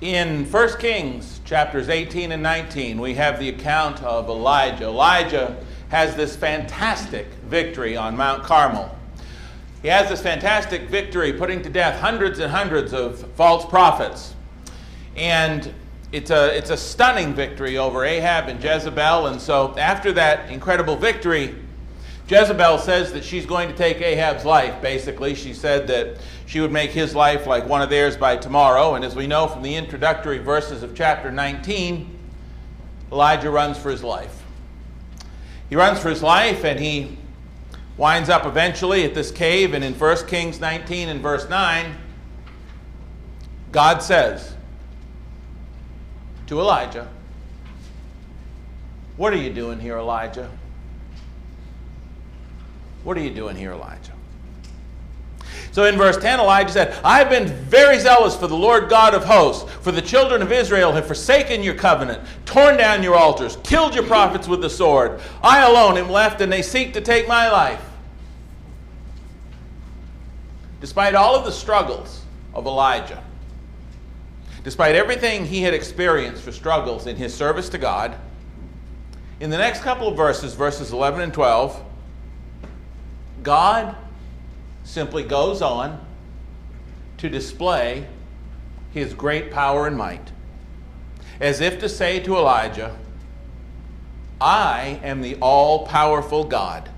In 1 Kings chapters 18 and 19, we have the account of Elijah. Elijah has this fantastic victory on Mount Carmel. He has this fantastic victory, putting to death hundreds and hundreds of false prophets. And it's a, it's a stunning victory over Ahab and Jezebel. And so, after that incredible victory, Jezebel says that she's going to take Ahab's life, basically. She said that she would make his life like one of theirs by tomorrow. And as we know from the introductory verses of chapter 19, Elijah runs for his life. He runs for his life and he winds up eventually at this cave. And in 1 Kings 19 and verse 9, God says to Elijah, What are you doing here, Elijah? What are you doing here, Elijah? So in verse 10, Elijah said, I've been very zealous for the Lord God of hosts, for the children of Israel have forsaken your covenant, torn down your altars, killed your prophets with the sword. I alone am left, and they seek to take my life. Despite all of the struggles of Elijah, despite everything he had experienced for struggles in his service to God, in the next couple of verses, verses 11 and 12, God simply goes on to display his great power and might, as if to say to Elijah, I am the all powerful God.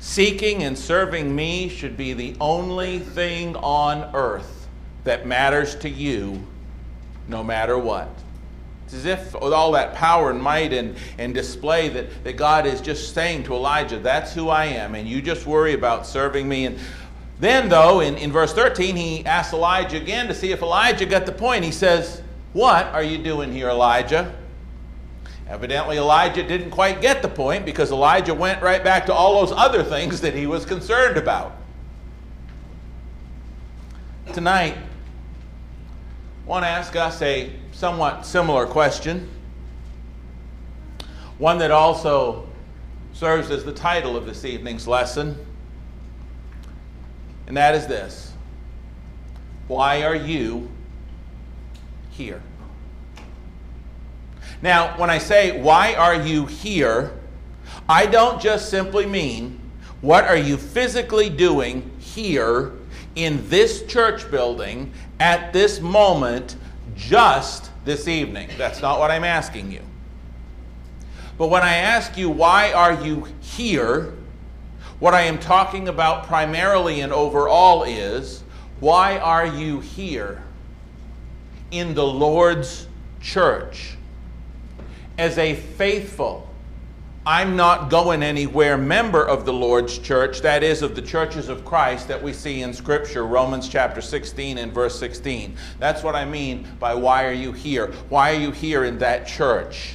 Seeking and serving me should be the only thing on earth that matters to you, no matter what. It's as if with all that power and might and, and display that, that God is just saying to Elijah, That's who I am, and you just worry about serving me. And then, though, in, in verse 13, he asks Elijah again to see if Elijah got the point. He says, What are you doing here, Elijah? Evidently, Elijah didn't quite get the point because Elijah went right back to all those other things that he was concerned about. Tonight, want to ask us a somewhat similar question, one that also serves as the title of this evening's lesson, and that is this Why are you here? Now, when I say, Why are you here? I don't just simply mean, What are you physically doing here in this church building at this moment just this evening. That's not what I'm asking you. But when I ask you, why are you here? What I am talking about primarily and overall is, why are you here in the Lord's church as a faithful, I'm not going anywhere member of the Lord's church, that is, of the churches of Christ that we see in Scripture, Romans chapter 16 and verse 16. That's what I mean by why are you here? Why are you here in that church?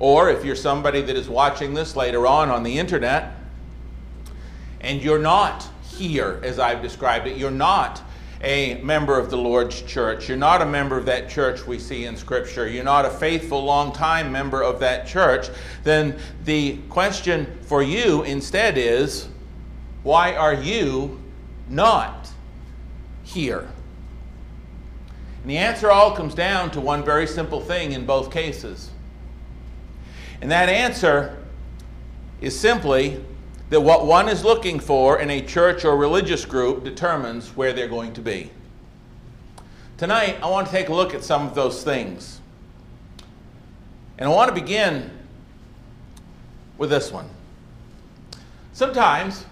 Or if you're somebody that is watching this later on on the internet and you're not here as I've described it, you're not a member of the Lord's church. You're not a member of that church we see in Scripture. You're not a faithful, long time member of that church. Then the question for you instead is why are you not here? And the answer all comes down to one very simple thing in both cases. And that answer is simply that what one is looking for in a church or religious group determines where they're going to be. Tonight, I want to take a look at some of those things. And I want to begin with this one. Sometimes,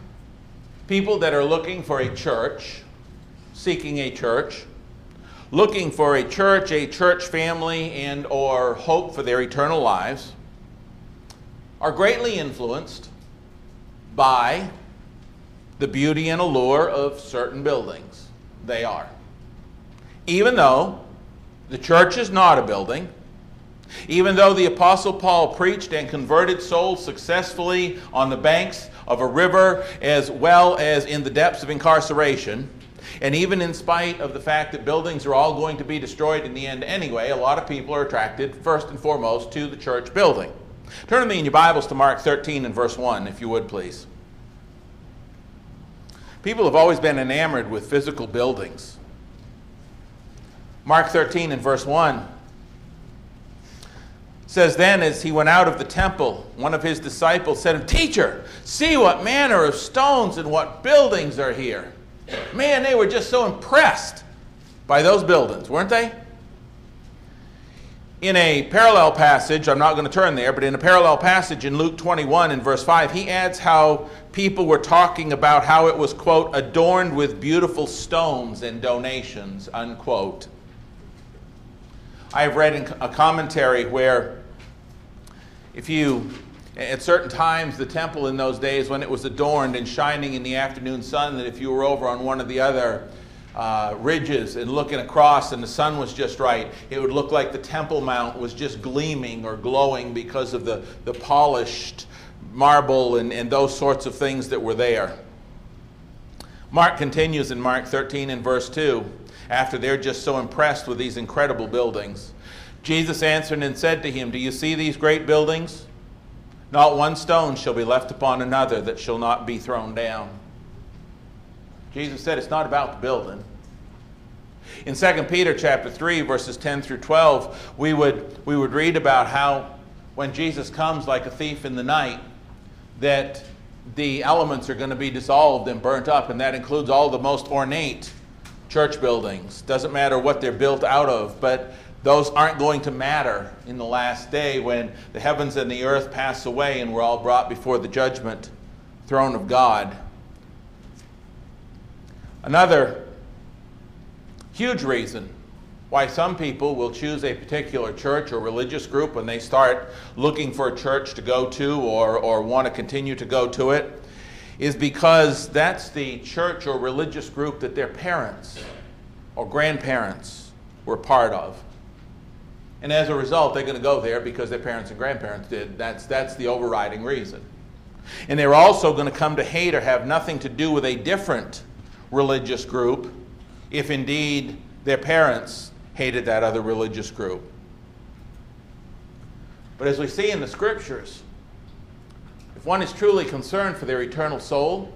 people that are looking for a church, seeking a church, looking for a church, a church family, and or hope for their eternal lives, are greatly influenced by the beauty and allure of certain buildings. They are. Even though the church is not a building, even though the Apostle Paul preached and converted souls successfully on the banks of a river as well as in the depths of incarceration, and even in spite of the fact that buildings are all going to be destroyed in the end anyway, a lot of people are attracted first and foremost to the church building. Turn with me in your Bibles to Mark 13 and verse 1, if you would, please. People have always been enamored with physical buildings. Mark 13 and verse 1 says then as he went out of the temple one of his disciples said to him teacher see what manner of stones and what buildings are here man they were just so impressed by those buildings weren't they in a parallel passage i'm not going to turn there but in a parallel passage in luke 21 and verse 5 he adds how people were talking about how it was quote adorned with beautiful stones and donations unquote. I have read in a commentary where if you, at certain times, the temple in those days when it was adorned and shining in the afternoon sun, that if you were over on one of the other uh, ridges and looking across and the sun was just right, it would look like the Temple Mount was just gleaming or glowing because of the, the polished marble and, and those sorts of things that were there. Mark continues in Mark 13 and verse 2 after they're just so impressed with these incredible buildings. Jesus answered and said to him, Do you see these great buildings? Not one stone shall be left upon another that shall not be thrown down. Jesus said it's not about the building. In 2 Peter chapter 3, verses 10 through 12, we would, we would read about how when Jesus comes like a thief in the night, that the elements are going to be dissolved and burnt up, and that includes all the most ornate church buildings. Doesn't matter what they're built out of, but those aren't going to matter in the last day when the heavens and the earth pass away and we're all brought before the judgment throne of God. Another huge reason why some people will choose a particular church or religious group when they start looking for a church to go to or, or want to continue to go to it is because that's the church or religious group that their parents or grandparents were part of. And as a result, they're going to go there because their parents and grandparents did. That's, that's the overriding reason. And they're also going to come to hate or have nothing to do with a different religious group if indeed their parents hated that other religious group. But as we see in the scriptures, if one is truly concerned for their eternal soul,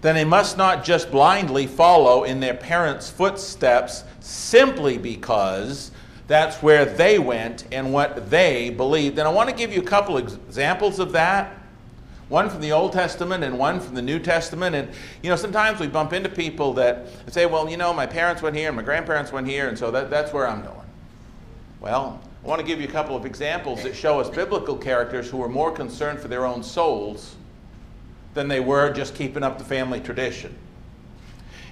then they must not just blindly follow in their parents' footsteps simply because that's where they went and what they believed. And I want to give you a couple examples of that. One from the Old Testament and one from the New Testament. And, you know, sometimes we bump into people that say, well, you know, my parents went here and my grandparents went here, and so that, that's where I'm going. Well, I want to give you a couple of examples that show us biblical characters who were more concerned for their own souls than they were just keeping up the family tradition.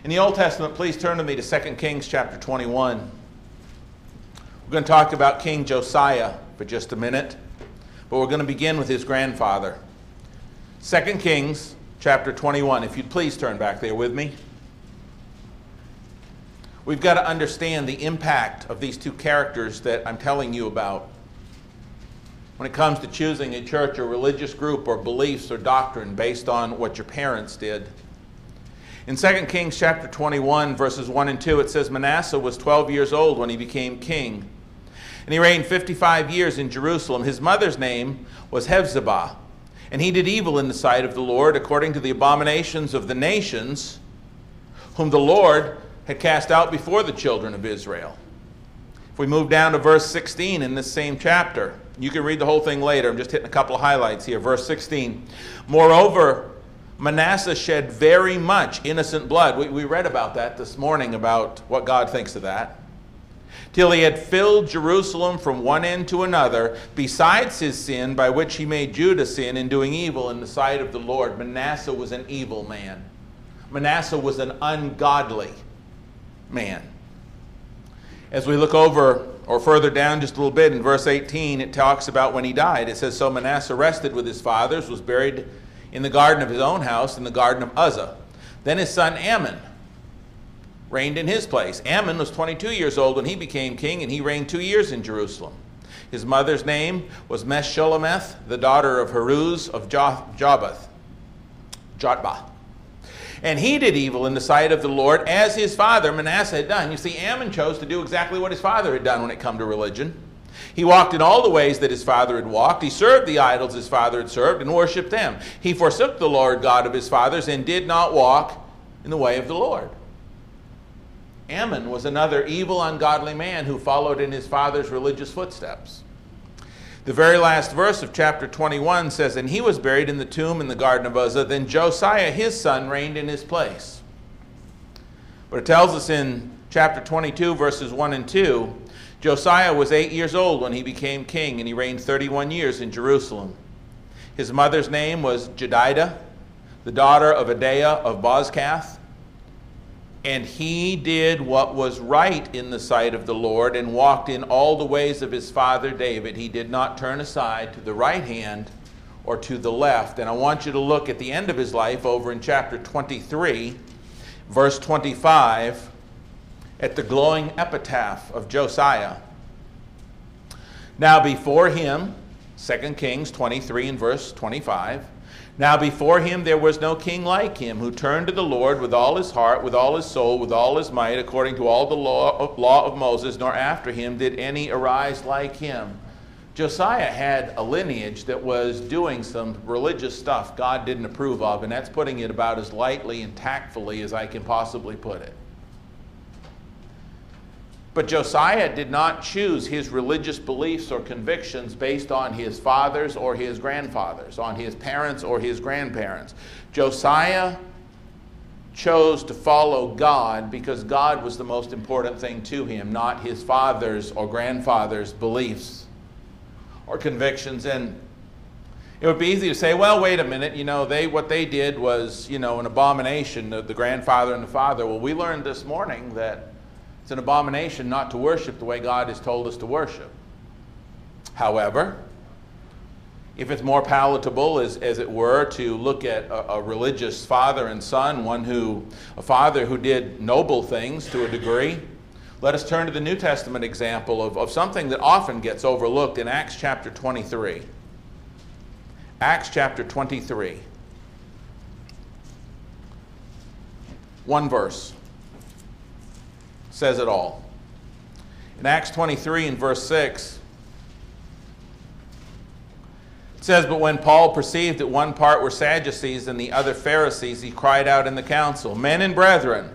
In the Old Testament, please turn to me to 2 Kings chapter 21. We're going to talk about King Josiah for just a minute, but we're going to begin with his grandfather. 2 Kings chapter 21. If you'd please turn back there with me. We've got to understand the impact of these two characters that I'm telling you about when it comes to choosing a church or religious group or beliefs or doctrine based on what your parents did. In 2 Kings chapter 21, verses 1 and 2, it says Manasseh was 12 years old when he became king and he reigned 55 years in Jerusalem. His mother's name was Hephzibah. And he did evil in the sight of the Lord according to the abominations of the nations whom the Lord had cast out before the children of Israel. If we move down to verse 16 in this same chapter, you can read the whole thing later. I'm just hitting a couple of highlights here. Verse 16. Moreover, Manasseh shed very much innocent blood. We, we read about that this morning, about what God thinks of that till he had filled Jerusalem from one end to another, besides his sin by which he made Judah sin in doing evil in the sight of the Lord. Manasseh was an evil man. Manasseh was an ungodly man. As we look over or further down just a little bit in verse 18, it talks about when he died. It says, So Manasseh rested with his fathers, was buried in the garden of his own house, in the garden of Uzzah. Then his son Amon reigned in his place. Amon was 22 years old when he became king, and he reigned two years in Jerusalem. His mother's name was Meshullemeth, the daughter of Haruz of Jotbath. Jotbah. And he did evil in the sight of the Lord as his father Manasseh had done. You see, Amon chose to do exactly what his father had done when it come to religion. He walked in all the ways that his father had walked. He served the idols his father had served and worshiped them. He forsook the Lord God of his fathers and did not walk in the way of the Lord. Amon was another evil, ungodly man who followed in his father's religious footsteps. The very last verse of chapter 21 says, And he was buried in the tomb in the garden of Uzzah. Then Josiah, his son, reigned in his place. But it tells us in chapter 22, verses 1 and 2, Josiah was eight years old when he became king, and he reigned 31 years in Jerusalem. His mother's name was Jedidah, the daughter of Adaiah of Bozkath. And he did what was right in the sight of the Lord and walked in all the ways of his father David. He did not turn aside to the right hand or to the left. And I want you to look at the end of his life over in chapter 23, verse 25, at the glowing epitaph of Josiah. Now, before him, 2 Kings 23 and verse 25. Now before him there was no king like him, who turned to the Lord with all his heart, with all his soul, with all his might, according to all the law of, law of Moses, nor after him did any arise like him. Josiah had a lineage that was doing some religious stuff God didn't approve of, and that's putting it about as lightly and tactfully as I can possibly put it. But Josiah did not choose his religious beliefs or convictions based on his fathers or his grandfathers, on his parents or his grandparents. Josiah chose to follow God because God was the most important thing to him, not his father's or grandfather's beliefs or convictions. And it would be easy to say, well, wait a minute, you know, they what they did was, you know, an abomination, the, the grandfather and the father. Well, we learned this morning that it's an abomination not to worship the way God has told us to worship. However, if it's more palatable, as, as it were, to look at a, a, religious father and son, one who, a father who did noble things to a degree, let us turn to the New Testament example of, of something that often gets overlooked in Acts chapter 23. Acts chapter 23. One verse says it all. In Acts 23 and verse 6, it says, But when Paul perceived that one part were Sadducees and the other Pharisees, he cried out in the council, Men and brethren,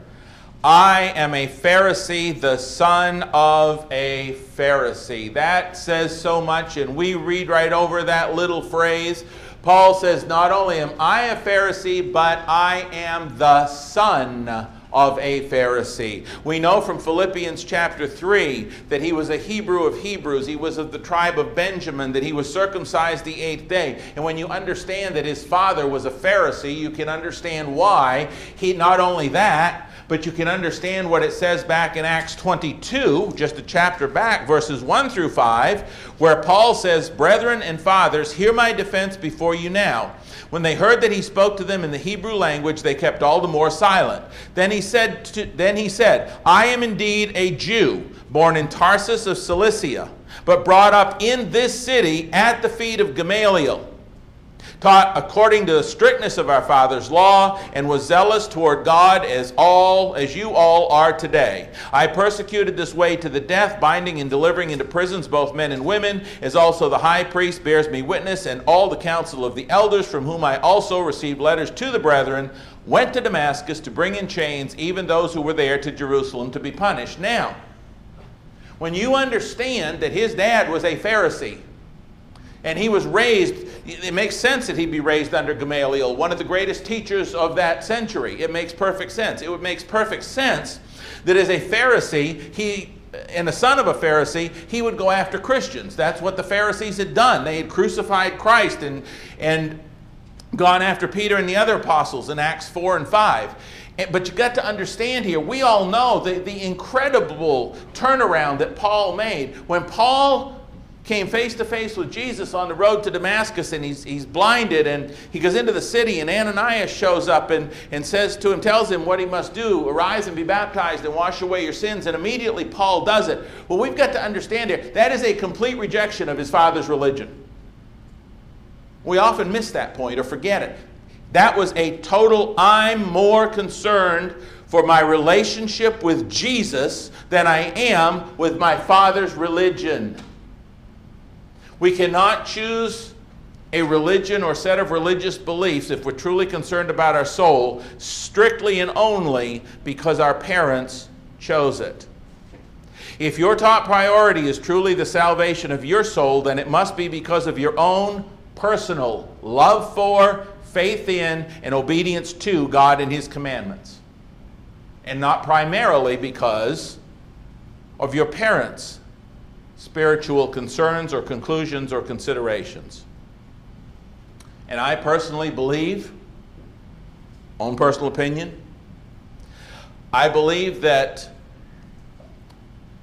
I am a Pharisee, the son of a Pharisee. That says so much, and we read right over that little phrase. Paul says, Not only am I a Pharisee, but I am the son of a Pharisee. We know from Philippians chapter 3 that he was a Hebrew of Hebrews. He was of the tribe of Benjamin, that he was circumcised the eighth day. And when you understand that his father was a Pharisee, you can understand why he, not only that, but you can understand what it says back in Acts 22, just a chapter back, verses 1 through 5, where Paul says, Brethren and fathers, hear my defense before you now. When they heard that he spoke to them in the Hebrew language, they kept all the more silent. Then he said, to, then he said I am indeed a Jew, born in Tarsus of Cilicia, but brought up in this city at the feet of Gamaliel taught according to the strictness of our father's law, and was zealous toward God as all as you all are today. I persecuted this way to the death, binding and delivering into prisons both men and women, as also the high priest bears me witness, and all the council of the elders, from whom I also received letters to the brethren, went to Damascus to bring in chains even those who were there to Jerusalem to be punished. Now, when you understand that his dad was a Pharisee, and he was raised, it makes sense that he'd be raised under Gamaliel, one of the greatest teachers of that century. It makes perfect sense. It would makes perfect sense that as a Pharisee, he and the son of a Pharisee, he would go after Christians. That's what the Pharisees had done. They had crucified Christ and, and gone after Peter and the other apostles in Acts 4 and 5. But you got to understand here, we all know the, the incredible turnaround that Paul made. When Paul came face to face with Jesus on the road to Damascus and he's, he's blinded and he goes into the city and Ananias shows up and, and says to him, tells him what he must do arise and be baptized and wash away your sins. And immediately Paul does it. Well, we've got to understand here that is a complete rejection of his father's religion. We often miss that point or forget it. That was a total, I'm more concerned for my relationship with Jesus than I am with my father's religion. We cannot choose a religion or set of religious beliefs if we're truly concerned about our soul strictly and only because our parents chose it. If your top priority is truly the salvation of your soul, then it must be because of your own personal love for, faith in, and obedience to God and His commandments. And not primarily because of your parents' spiritual concerns or conclusions or considerations. And I personally believe, own personal opinion, I believe that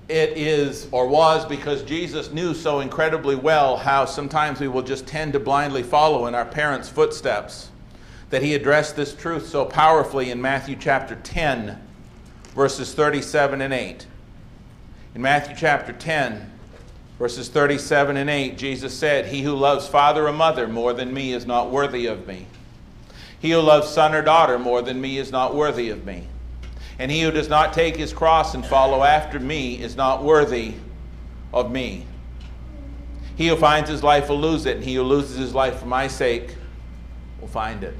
it is or was because Jesus knew so incredibly well how sometimes we will just tend to blindly follow in our parents' footsteps that he addressed this truth so powerfully in Matthew chapter 10, verses 37 and 8. In Matthew chapter 10, verses 37 and 8, Jesus said, He who loves father or mother more than me is not worthy of me. He who loves son or daughter more than me is not worthy of me. And he who does not take his cross and follow after me is not worthy of me. He who finds his life will lose it, and he who loses his life for my sake will find it.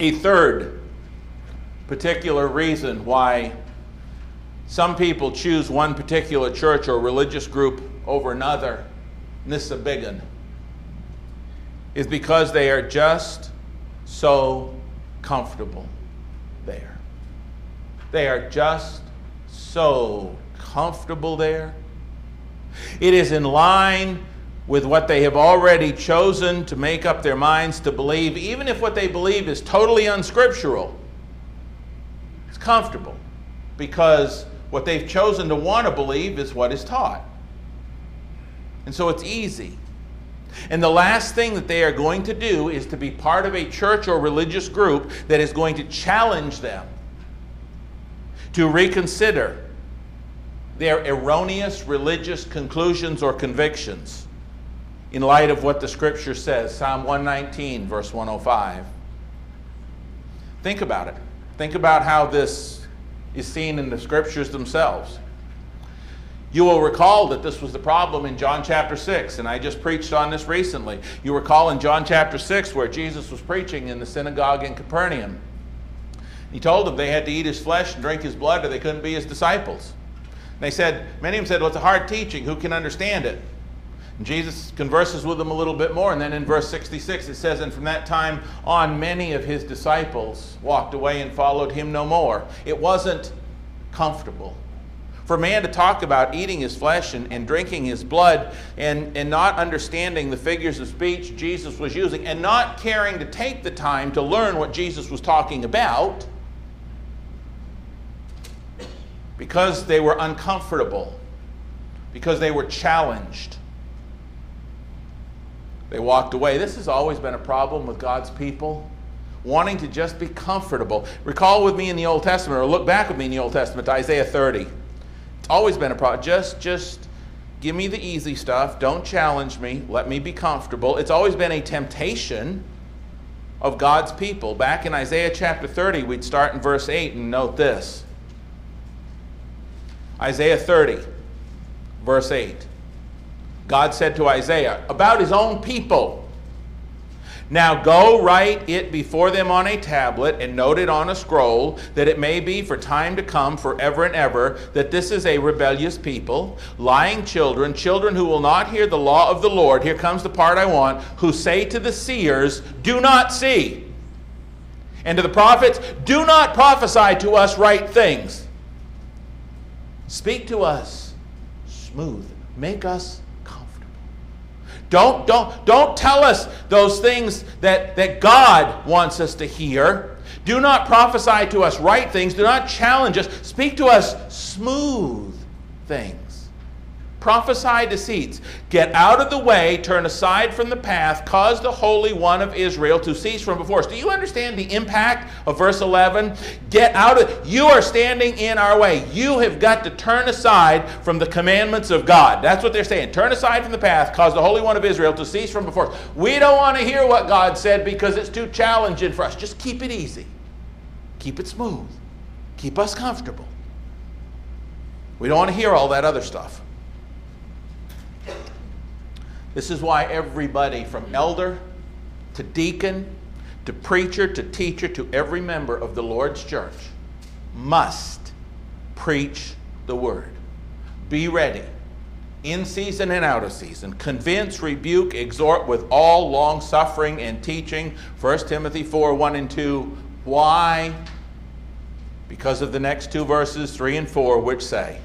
A third particular reason why some people choose one particular church or religious group over another, and this is a big one, is because they are just so comfortable there. They are just so comfortable there. It is in line with what they have already chosen to make up their minds to believe, even if what they believe is totally unscriptural. It's comfortable because what they've chosen to want to believe is what is taught. And so it's easy. And the last thing that they are going to do is to be part of a church or religious group that is going to challenge them to reconsider their erroneous religious conclusions or convictions in light of what the scripture says Psalm 119, verse 105. Think about it. Think about how this is seen in the scriptures themselves. You will recall that this was the problem in John chapter 6, and I just preached on this recently. You recall in John chapter 6 where Jesus was preaching in the synagogue in Capernaum. He told them they had to eat his flesh and drink his blood or they couldn't be his disciples. And they said, many of them said, well, it's a hard teaching. Who can understand it? Jesus converses with them a little bit more. And then in verse 66, it says, And from that time on, many of his disciples walked away and followed him no more. It wasn't comfortable for man to talk about eating his flesh and, and drinking his blood and, and not understanding the figures of speech Jesus was using and not caring to take the time to learn what Jesus was talking about because they were uncomfortable, because they were challenged. They walked away. This has always been a problem with God's people wanting to just be comfortable. Recall with me in the Old Testament, or look back with me in the Old Testament Isaiah 30 It's always been a problem. Just, just give me the easy stuff. Don't challenge me. Let me be comfortable. It's always been a temptation of God's people. Back in Isaiah chapter 30, we'd start in verse 8 and note this. Isaiah 30, verse 8. God said to Isaiah about his own people now go write it before them on a tablet and note it on a scroll, that it may be for time to come, forever and ever, that this is a rebellious people, lying children, children who will not hear the law of the Lord. Here comes the part I want, who say to the seers, Do not see. And to the prophets, Do not prophesy to us right things. Speak to us smooth. Make us don't, don't, don't tell us those things that, that God wants us to hear. Do not prophesy to us right things. Do not challenge us. Speak to us smooth things. Prophesy deceits. Get out of the way, turn aside from the path, cause the Holy One of Israel to cease from before us. Do you understand the impact of verse 11? Get out of You are standing in our way. You have got to turn aside from the commandments of God. That's what they're saying. Turn aside from the path, cause the Holy One of Israel to cease from before us. We don't want to hear what God said because it's too challenging for us. Just keep it easy. Keep it smooth. Keep us comfortable. We don't want to hear all that other stuff. This is why everybody from elder to deacon to preacher to teacher to every member of the Lord's church must preach the word. Be ready in season and out of season. Convince, rebuke, exhort with all long suffering and teaching. 1 Timothy 4 1 and 2. Why? Because of the next two verses, 3 and 4, which say,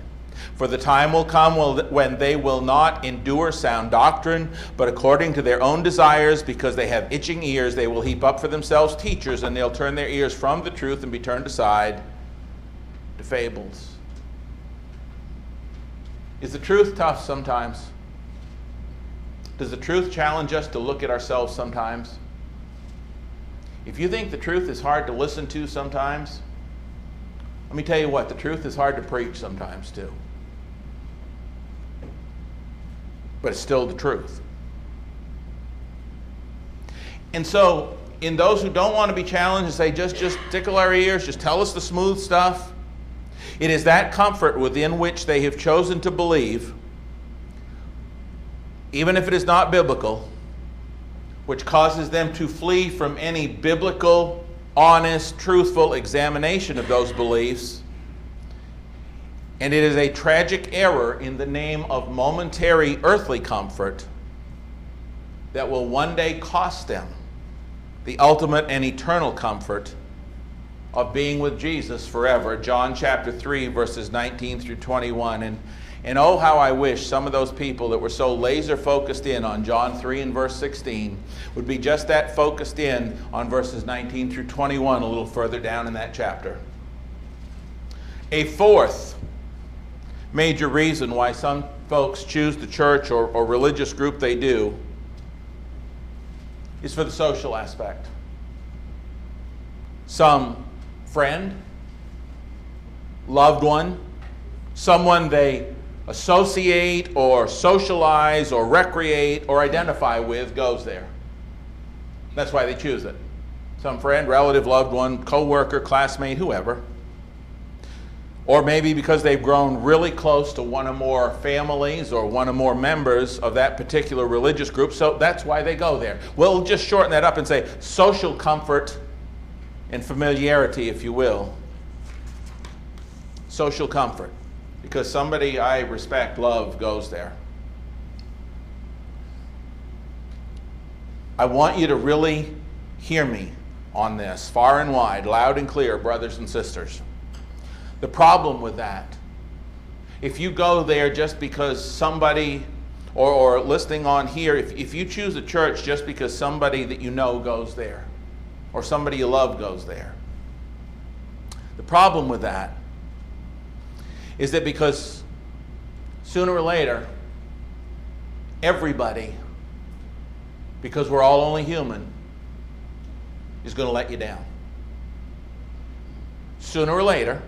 For the time will come when they will not endure sound doctrine, but according to their own desires, because they have itching ears, they will heap up for themselves teachers, and they'll turn their ears from the truth and be turned aside to fables. Is the truth tough sometimes? Does the truth challenge us to look at ourselves sometimes? If you think the truth is hard to listen to sometimes, let me tell you what, the truth is hard to preach sometimes too. But it's still the truth. And so, in those who don't want to be challenged and say, just, just tickle our ears, just tell us the smooth stuff, it is that comfort within which they have chosen to believe, even if it is not biblical, which causes them to flee from any biblical, honest, truthful examination of those beliefs. And it is a tragic error in the name of momentary earthly comfort that will one day cost them the ultimate and eternal comfort of being with Jesus forever. John chapter 3, verses 19 through 21. And, and oh, how I wish some of those people that were so laser focused in on John 3 and verse 16 would be just that focused in on verses 19 through 21 a little further down in that chapter. A fourth major reason why some folks choose the church or, or religious group they do is for the social aspect. Some friend, loved one, someone they associate or socialize or recreate or identify with goes there. That's why they choose it. Some friend, relative, loved one, coworker, classmate, whoever. Or maybe because they've grown really close to one or more families or one or more members of that particular religious group, so that's why they go there. We'll just shorten that up and say social comfort and familiarity, if you will. Social comfort, because somebody I respect, love, goes there. I want you to really hear me on this, far and wide, loud and clear, brothers and sisters. The problem with that, if you go there just because somebody, or, or listening on here, if, if you choose a church just because somebody that you know goes there, or somebody you love goes there. The problem with that is that because sooner or later, everybody, because we're all only human, is going to let you down. Sooner or later,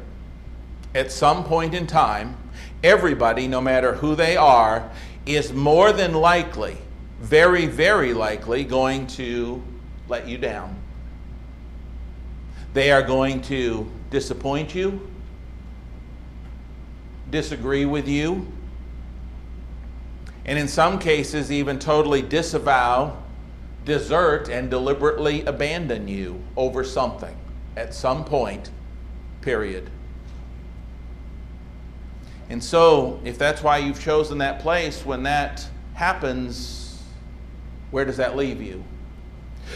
at some point in time, everybody, no matter who they are, is more than likely, very, very likely, going to let you down. They are going to disappoint you, disagree with you, and in some cases, even totally disavow, desert, and deliberately abandon you over something at some point, period. And so, if that's why you've chosen that place, when that happens, where does that leave you?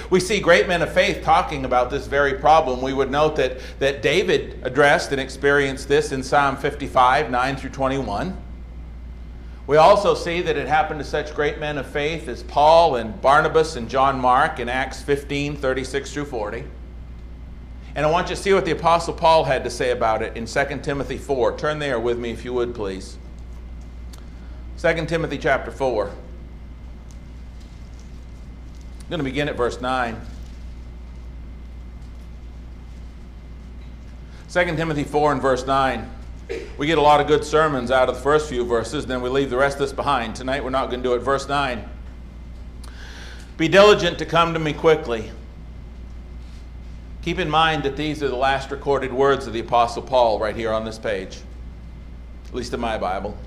We see great men of faith talking about this very problem. We would note that, that David addressed and experienced this in Psalm 55, 9 through 21. We also see that it happened to such great men of faith as Paul and Barnabas and John Mark in Acts 15, 36 through 40. And I want you to see what the Apostle Paul had to say about it in 2 Timothy 4. Turn there with me if you would, please. 2 Timothy chapter 4. I'm going to begin at verse 9. 2 Timothy 4 and verse 9. We get a lot of good sermons out of the first few verses, then we leave the rest of this behind. Tonight we're not going to do it. Verse 9. Be diligent to come to me quickly. Keep in mind that these are the last recorded words of the Apostle Paul right here on this page, at least in my Bible.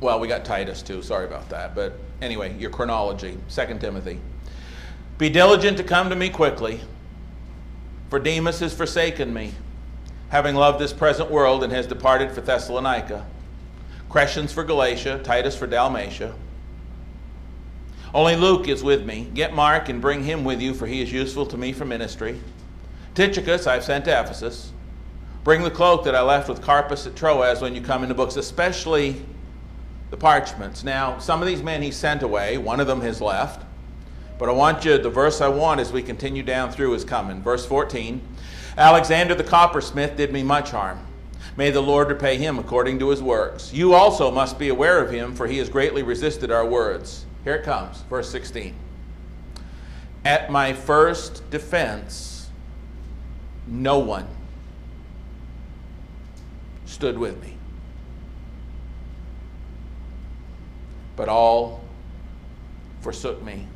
Well, we got Titus too. Sorry about that. But anyway, your chronology, 2 Timothy. Be diligent to come to me quickly, For Demas has forsaken me, having loved this present world, and has departed for Thessalonica. Crescens for Galatia, Titus for Dalmatia. Only Luke is with me. Get Mark and bring him with you, for he is useful to me for ministry. Tychicus I've sent to Ephesus. Bring the cloak that I left with Carpus at Troas when you come into books, especially the parchments. Now, some of these men he sent away, one of them has left. But I want you, the verse I want as we continue down through is coming. Verse 14 Alexander the coppersmith did me much harm. May the Lord repay him according to his works. You also must be aware of him, for he has greatly resisted our words. Here it comes, verse 16. At my first defense, no one stood with me, but all forsook me.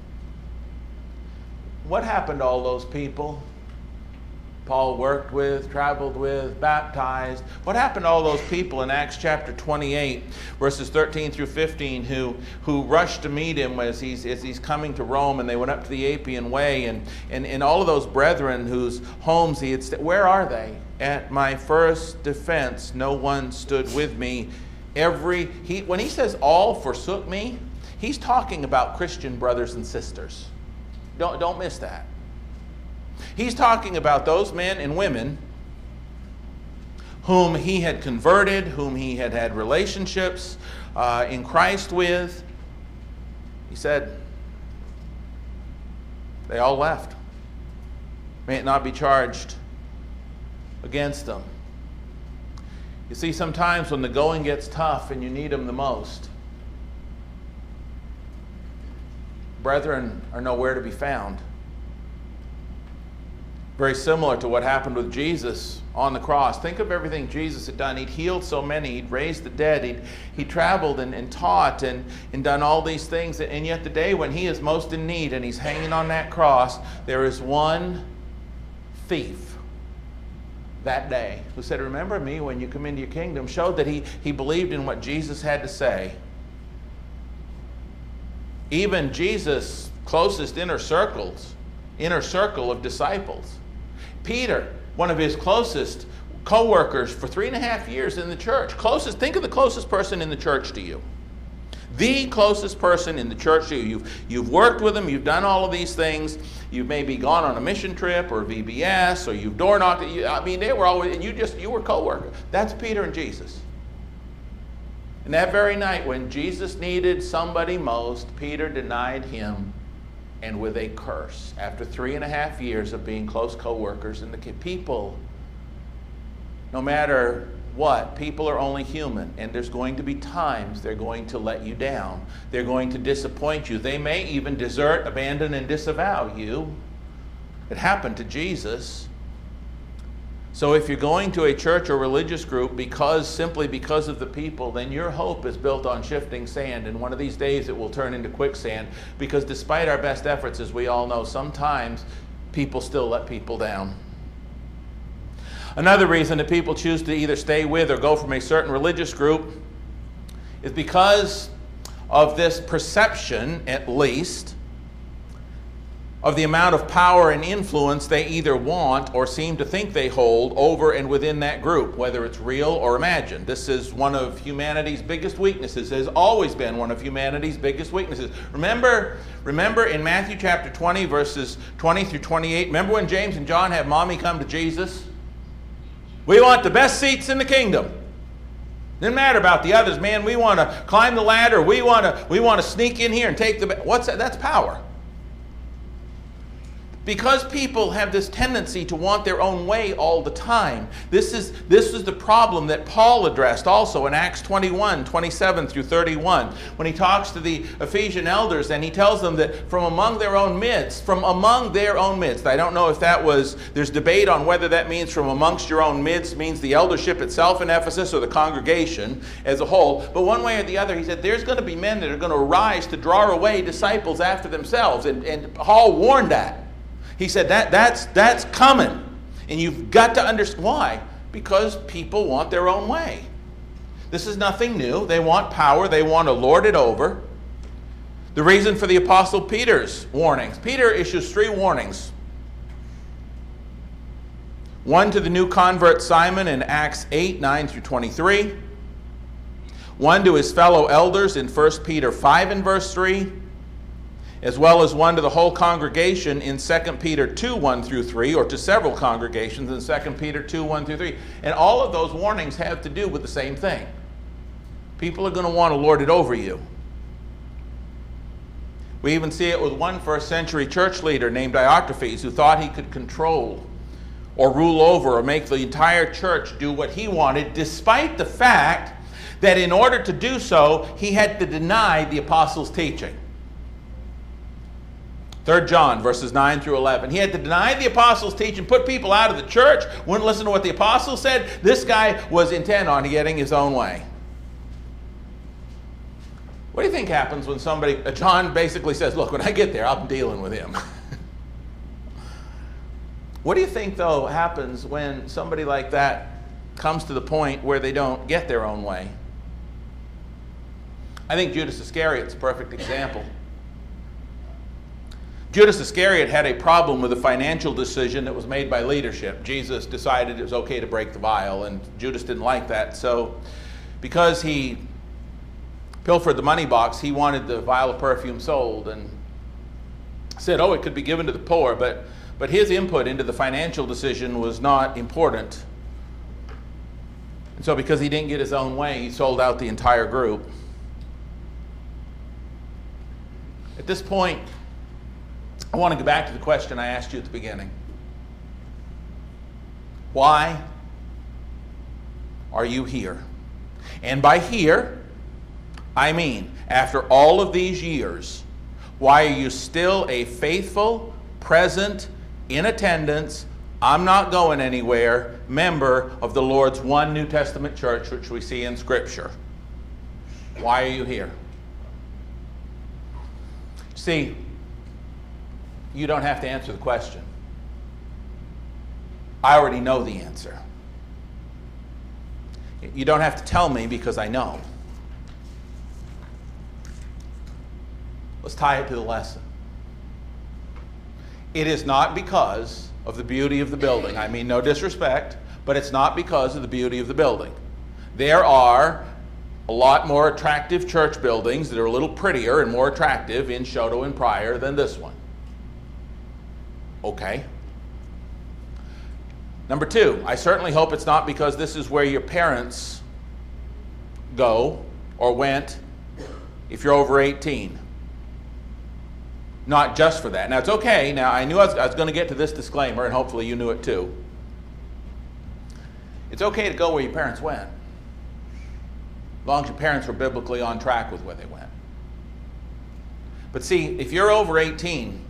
What happened to all those people? Paul worked with, traveled with, baptized. What happened to all those people in Acts chapter 28, verses 13 through 15, who, who rushed to meet him as he's, as he's coming to Rome and they went up to the Appian Way? And, and, and all of those brethren whose homes he had where are they? At my first defense, no one stood with me. Every, he, when he says all forsook me, he's talking about Christian brothers and sisters. Don't, don't miss that. He's talking about those men and women whom he had converted, whom he had had relationships uh, in Christ with. He said, they all left. May it not be charged against them. You see, sometimes when the going gets tough and you need them the most, brethren are nowhere to be found. Very similar to what happened with Jesus on the cross. Think of everything Jesus had done. He'd healed so many, he'd raised the dead, he'd, he traveled and, and taught and, and done all these things. And yet, the day when he is most in need and he's hanging on that cross, there is one thief that day who said, Remember me when you come into your kingdom, showed that he, he believed in what Jesus had to say. Even Jesus' closest inner circles, inner circle of disciples. Peter, one of his closest co-workers for three and a half years in the church. Closest, think of the closest person in the church to you. The closest person in the church to you. You've, you've worked with them, you've done all of these things. You've maybe gone on a mission trip or VBS or you've door knocked. You, I mean, they were always, and you just, you were co-worker. That's Peter and Jesus. And that very night, when Jesus needed somebody most, Peter denied him and with a curse after three and a half years of being close co workers. And the people, no matter what, people are only human, and there's going to be times they're going to let you down. They're going to disappoint you. They may even desert, abandon, and disavow you. It happened to Jesus. So if you're going to a church or religious group because simply because of the people, then your hope is built on shifting sand and one of these days it will turn into quicksand because despite our best efforts as we all know, sometimes people still let people down. Another reason that people choose to either stay with or go from a certain religious group is because of this perception at least of the amount of power and influence they either want or seem to think they hold over and within that group, whether it's real or imagined. This is one of humanity's biggest weaknesses, has always been one of humanity's biggest weaknesses. Remember, remember in Matthew chapter 20, verses 20 through 28, remember when James and John have mommy come to Jesus? We want the best seats in the kingdom. Didn't matter about the others, man. We want to climb the ladder. We want to we want to sneak in here and take the what's that? That's power because people have this tendency to want their own way all the time. This is, this is the problem that Paul addressed also in Acts 21 27 through 31, when he talks to the Ephesian elders and he tells them that from among their own midst, from among their own midst, I don't know if that was, there's debate on whether that means from amongst your own midst means the eldership itself in Ephesus or the congregation as a whole, but one way or the other, he said there's going to be men that are going to arise to draw away disciples after themselves. And, and Paul warned that. He said that that's that's coming. And you've got to understand why? Because people want their own way. This is nothing new. They want power, they want to lord it over. The reason for the apostle Peter's warnings. Peter issues three warnings. one to the new convert Simon in Acts 8 9 through 23, one to his fellow elders in 1 Peter 5 and verse 3, as well as one to the whole congregation in 2 Peter 2 1 through 3, or to several congregations in 2 Peter 2 1 through 3. And all of those warnings have to do with the same thing. People are going to want to lord it over you. We even see it with one first century church leader named Diotrephes who thought he could control or rule over or make the entire church do what he wanted, despite the fact that in order to do so, he had to deny the apostles' teaching. 3 John verses 9 through 11. He had to deny the apostles' teaching, put people out of the church, wouldn't listen to what the apostles said. This guy was intent on getting his own way. What do you think happens when somebody, uh, John basically says, Look, when I get there, I'm dealing with him. what do you think, though, happens when somebody like that comes to the point where they don't get their own way? I think Judas Iscariot's a perfect example. Judas Iscariot had a problem with a financial decision that was made by leadership. Jesus decided it was okay to break the vial, and Judas didn't like that. So, because he pilfered the money box, he wanted the vial of perfume sold and said, oh, it could be given to the poor. But, but his input into the financial decision was not important. And so, because he didn't get his own way, he sold out the entire group. At this point, I want to go back to the question I asked you at the beginning. Why are you here? And by here, I mean, after all of these years, why are you still a faithful, present, in attendance, I'm not going anywhere member of the Lord's one New Testament church, which we see in Scripture? Why are you here? See, you don't have to answer the question. I already know the answer. You don't have to tell me because I know. Let's tie it to the lesson. It is not because of the beauty of the building. I mean, no disrespect, but it's not because of the beauty of the building. There are a lot more attractive church buildings that are a little prettier and more attractive in Chouteau and Pryor than this one. Okay. Number two, I certainly hope it's not because this is where your parents go or went if you're over 18. Not just for that. Now, it's okay. Now, I knew I was, was going to get to this disclaimer, and hopefully you knew it too. It's okay to go where your parents went, as long as your parents were biblically on track with where they went. But see, if you're over 18,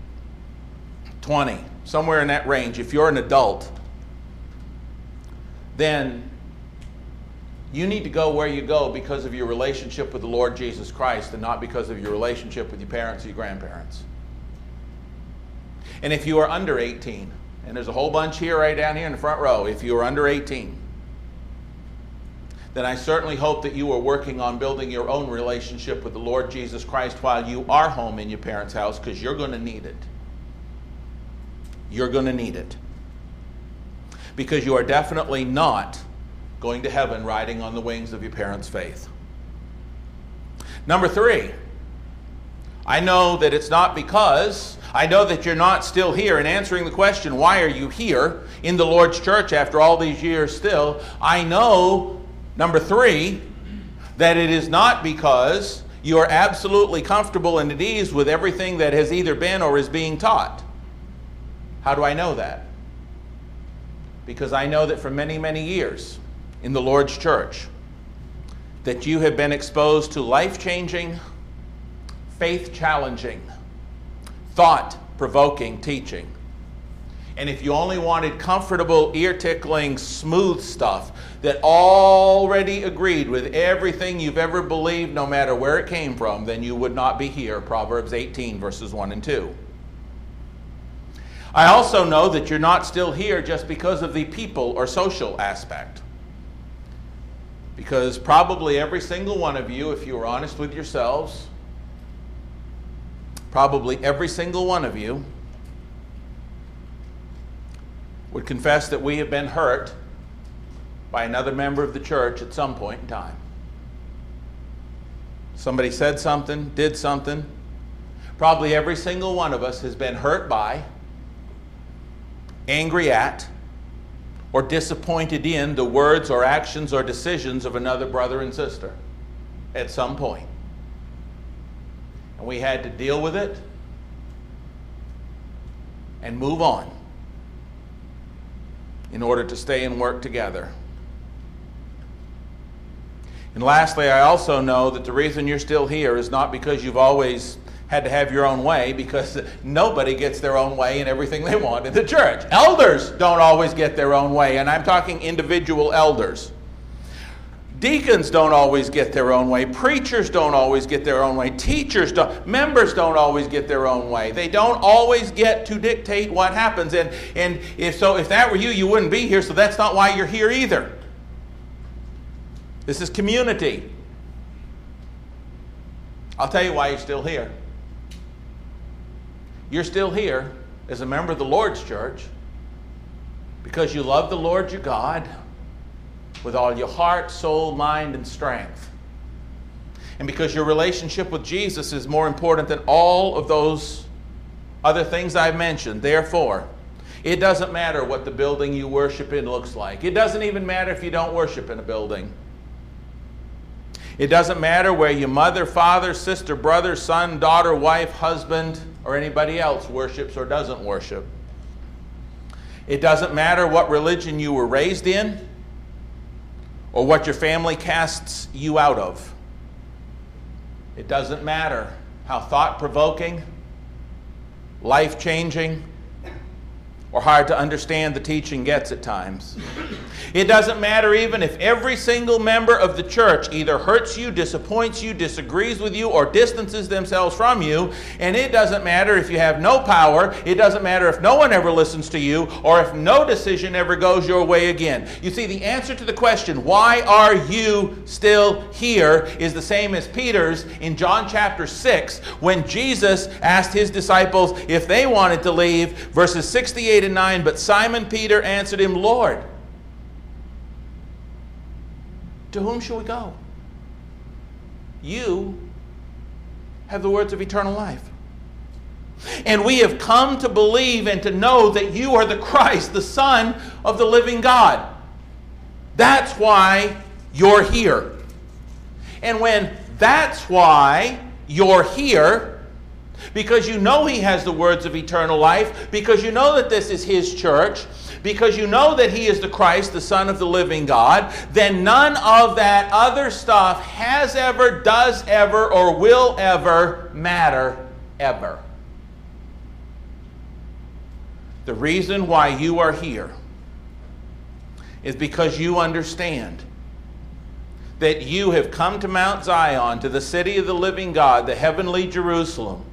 20, somewhere in that range, if you're an adult, then you need to go where you go because of your relationship with the Lord Jesus Christ and not because of your relationship with your parents or your grandparents. And if you are under 18, and there's a whole bunch here right down here in the front row, if you are under 18, then I certainly hope that you are working on building your own relationship with the Lord Jesus Christ while you are home in your parents' house because you're going to need it. You're going to need it. Because you are definitely not going to heaven riding on the wings of your parents' faith. Number three, I know that it's not because, I know that you're not still here and answering the question, why are you here in the Lord's church after all these years still? I know, number three, that it is not because you are absolutely comfortable and at ease with everything that has either been or is being taught. How do I know that? Because I know that for many, many years in the Lord's church, that you have been exposed to life changing, faith challenging, thought provoking teaching. And if you only wanted comfortable, ear tickling, smooth stuff that already agreed with everything you've ever believed, no matter where it came from, then you would not be here. Proverbs 18, verses 1 and 2. I also know that you're not still here just because of the people or social aspect. Because probably every single one of you, if you are honest with yourselves, probably every single one of you would confess that we have been hurt by another member of the church at some point in time. Somebody said something, did something. Probably every single one of us has been hurt by, angry at, or disappointed in the words or actions or decisions of another brother and sister at some point. And we had to deal with it and move on in order to stay and work together. And lastly, I also know that the reason you're still here is not because you've always had to have your own way, because nobody gets their own way in everything they want in the church. Elders don't always get their own way, and I'm talking individual elders. Deacons don't always get their own way. Preachers don't always get their own way. Teachers don't. Members don't always get their own way. They don't always get to dictate what happens. And, and if so, if that were you, you wouldn't be here. So that's not why you're here either. This is community. I'll tell you why you're still here. You're still here as a member of the Lord's church because you love the Lord your God with all your heart, soul, mind, and strength. And because your relationship with Jesus is more important than all of those other things I've mentioned, therefore, it doesn't matter what the building you worship in looks like. It doesn't even matter if you don't worship in a building. It doesn't matter where your mother, father, sister, brother, son, daughter, wife, husband, or anybody else worships or doesn't worship. It doesn't matter what religion you were raised in or what your family casts you out of. It doesn't matter how thought provoking, life changing, or hard to understand the teaching gets at times. It doesn't matter even if every single member of the church either hurts you, disappoints you, disagrees with you, or distances themselves from you. And it doesn't matter if you have no power. It doesn't matter if no one ever listens to you or if no decision ever goes your way again. You see, the answer to the question, why are you still here, is the same as Peter's in John chapter 6 when Jesus asked his disciples if they wanted to leave, verses 68 and 9. But Simon Peter answered him, Lord, to whom shall we go? You have the words of eternal life. And we have come to believe and to know that you are the Christ, the Son of the living God. That's why you're here. And when that's why you're here, because you know He has the words of eternal life, because you know that this is His church, because you know that he is the Christ, the Son of the living God, then none of that other stuff has ever, does ever, or will ever matter ever. The reason why you are here is because you understand that you have come to Mount Zion, to the city of the living God, the heavenly Jerusalem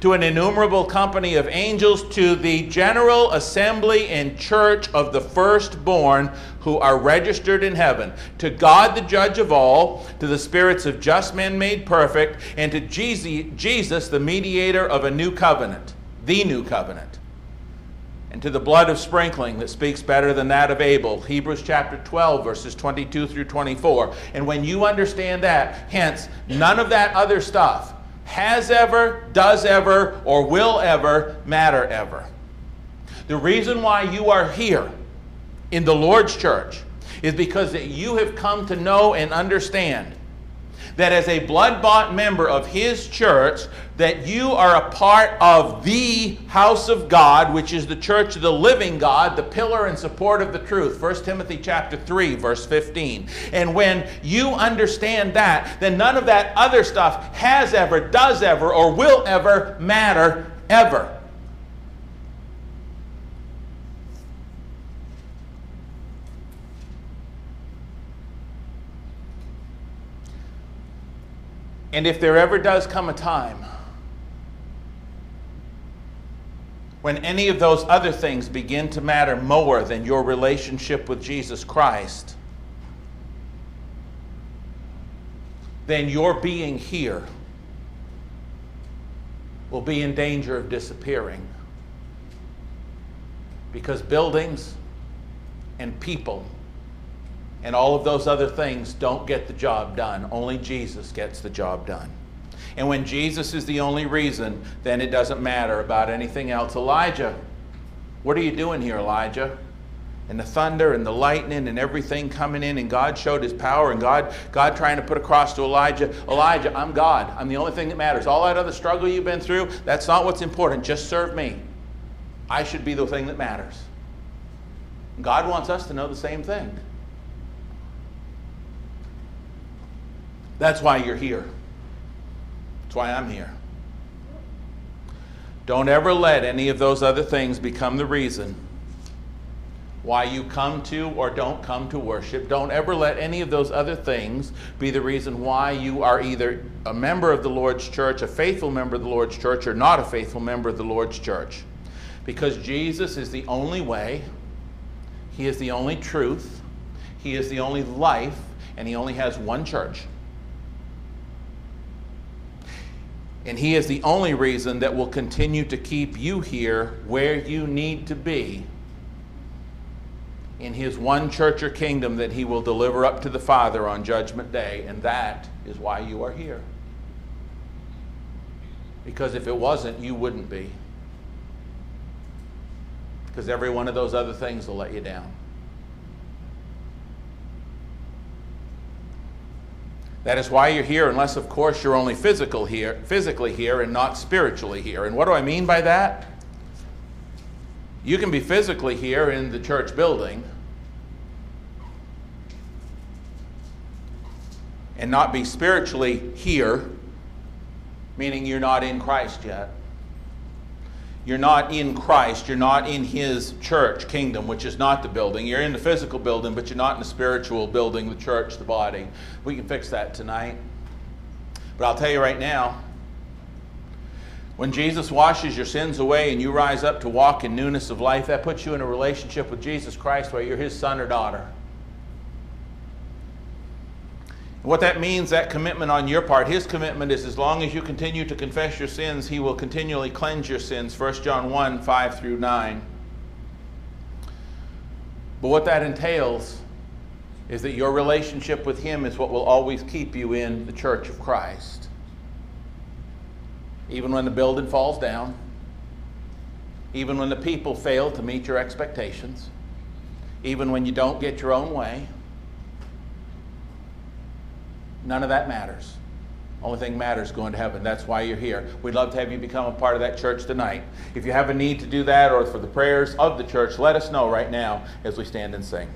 to an innumerable company of angels, to the general assembly and church of the firstborn who are registered in heaven, to God the judge of all, to the spirits of just men made perfect, and to Jesus, the mediator of a new covenant, the new covenant. And to the blood of sprinkling that speaks better than that of Abel. Hebrews chapter 12, verses 22 through 24. And when you understand that, hence, none of that other stuff has ever, does ever, or will ever matter ever. The reason why you are here in the Lord's church is because that you have come to know and understand that as a blood-bought member of his church that you are a part of the house of God which is the church of the living God the pillar and support of the truth. 1 Timothy chapter 3 verse 15 and when you understand that then none of that other stuff has ever does ever or will ever matter ever And if there ever does come a time when any of those other things begin to matter more than your relationship with Jesus Christ, then your being here will be in danger of disappearing. Because buildings and people and all of those other things don't get the job done. Only Jesus gets the job done. And when Jesus is the only reason, then it doesn't matter about anything else. Elijah, what are you doing here, Elijah? And the thunder and the lightning and everything coming in, and God showed his power, and God, God trying to put across to Elijah, Elijah, I'm God. I'm the only thing that matters. All that other struggle you've been through, that's not what's important. Just serve me. I should be the thing that matters. God wants us to know the same thing. That's why you're here. That's why I'm here. Don't ever let any of those other things become the reason why you come to or don't come to worship. Don't ever let any of those other things be the reason why you are either a member of the Lord's church, a faithful member of the Lord's church, or not a faithful member of the Lord's church. Because Jesus is the only way, He is the only truth, He is the only life, and He only has one church. And He is the only reason that will continue to keep you here where you need to be in His one church or kingdom that He will deliver up to the Father on Judgment Day. And that is why you are here. Because if it wasn't, you wouldn't be. Because every one of those other things will let you down. That is why you're here, unless, of course, you're only physical here, physically here and not spiritually here. And what do I mean by that? You can be physically here in the church building and not be spiritually here, meaning you're not in Christ yet. You're not in Christ. You're not in His church kingdom, which is not the building. You're in the physical building, but you're not in the spiritual building, the church, the body. We can fix that tonight. But I'll tell you right now when Jesus washes your sins away and you rise up to walk in newness of life, that puts you in a relationship with Jesus Christ where you're His son or daughter. What that means, that commitment on your part, his commitment is as long as you continue to confess your sins, he will continually cleanse your sins. 1 John 1 5 through 9. But what that entails is that your relationship with him is what will always keep you in the church of Christ. Even when the building falls down, even when the people fail to meet your expectations, even when you don't get your own way None of that matters. Only thing matters going to heaven. That's why you're here. We'd love to have you become a part of that church tonight. If you have a need to do that or for the prayers of the church, let us know right now as we stand and sing.